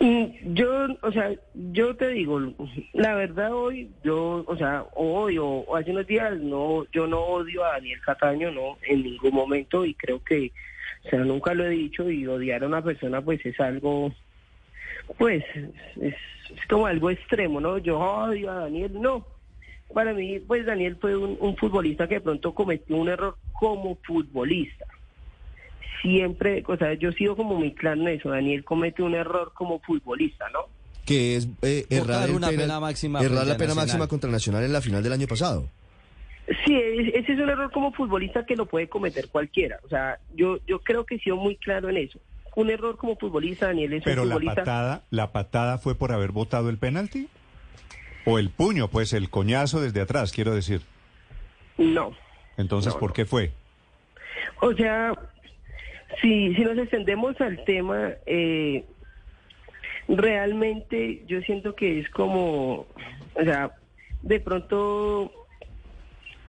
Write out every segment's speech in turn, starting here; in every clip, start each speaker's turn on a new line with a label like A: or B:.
A: Yo, o sea, yo te digo, la verdad hoy, yo, o sea, hoy o, o hace unos días, no, yo no odio a Daniel Cataño, no, en ningún momento y creo que, o sea, nunca lo he dicho y odiar a una persona pues es algo, pues, es, como algo extremo, ¿no? Yo odio a Daniel, no. Para mí, pues Daniel fue un, futbolista que pronto cometió un error como futbolista siempre, o sea, yo he sido como muy claro en eso, Daniel comete un error como futbolista, ¿no?
B: que es eh, errar,
C: una
B: penal-
C: pena máxima
B: errar la pena
C: Nacional.
B: máxima contra Nacional en la final del año pasado.
A: Sí, es- ese es un error como futbolista que lo puede cometer cualquiera, o sea, yo yo creo que he sido muy claro en eso. Un error como futbolista, Daniel es
D: Pero
A: un
D: la
A: futbolista.
D: patada, la patada fue por haber votado el penalti o el puño, pues el coñazo desde atrás, quiero decir.
A: No.
D: Entonces,
A: No,
D: ¿por
A: no.
D: qué fue?
A: O sea, si, si nos extendemos al tema, eh, realmente yo siento que es como, o sea, de pronto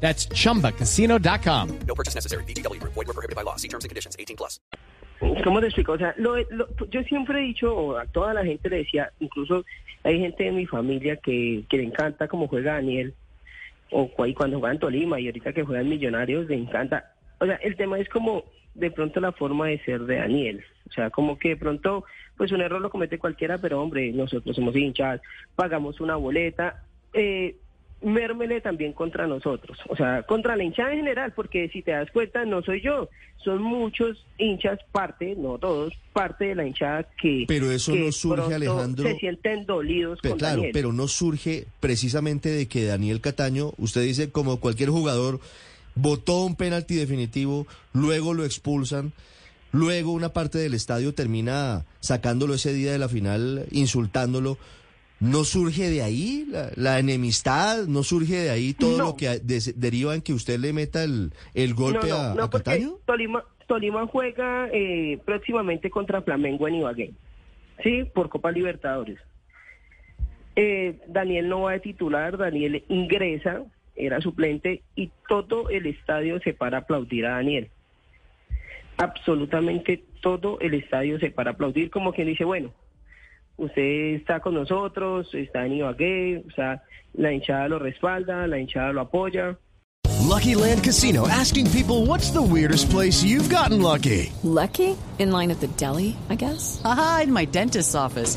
E: That's chumbacasino.com.
A: ¿Cómo te explico? O sea, lo- lo- yo siempre he dicho, o a toda la gente le decía, incluso hay gente de mi familia que, que le encanta cómo juega Daniel, o cuando juega en Tolima y ahorita que juega en Millonarios, le encanta. O sea, el tema es como de pronto la forma de ser de Daniel. O sea, como que de pronto, pues un error lo comete cualquiera, pero hombre, nosotros somos hinchas, pagamos una boleta. Eh, mérmele también contra nosotros, o sea, contra la hinchada en general, porque si te das cuenta, no soy yo, son muchos hinchas, parte, no todos, parte de la hinchada que,
B: Pero eso
A: que
B: no surge, Alejandro.
A: se sienten dolidos
B: Pe-
A: con
B: claro,
A: Daniel.
B: pero no surge precisamente de que Daniel Cataño, usted dice como cualquier jugador, votó un penalti definitivo, luego lo expulsan, luego una parte del estadio termina sacándolo ese día de la final, insultándolo. ¿No surge de ahí la, la enemistad? ¿No surge de ahí todo
A: No.
B: lo que deriva en que usted le meta el, el golpe
A: no, no,
B: a, a Cataño?
A: Tolima, Tolima juega eh, próximamente contra Flamengo en Ibagué, sí, por Copa Libertadores. Eh, Daniel no va de titular, Daniel ingresa, era suplente y todo el estadio se para a aplaudir a Daniel. Absolutamente todo el estadio se para a aplaudir, como quien dice, bueno, usted está con nosotros, está en Ibagué, o sea, la hinchada lo respalda, la hinchada lo apoya.
F: Lucky Land Casino asking people what's the weirdest place you've gotten lucky?
G: Lucky? In line at the deli, I guess?
H: Aha, in my dentist's office.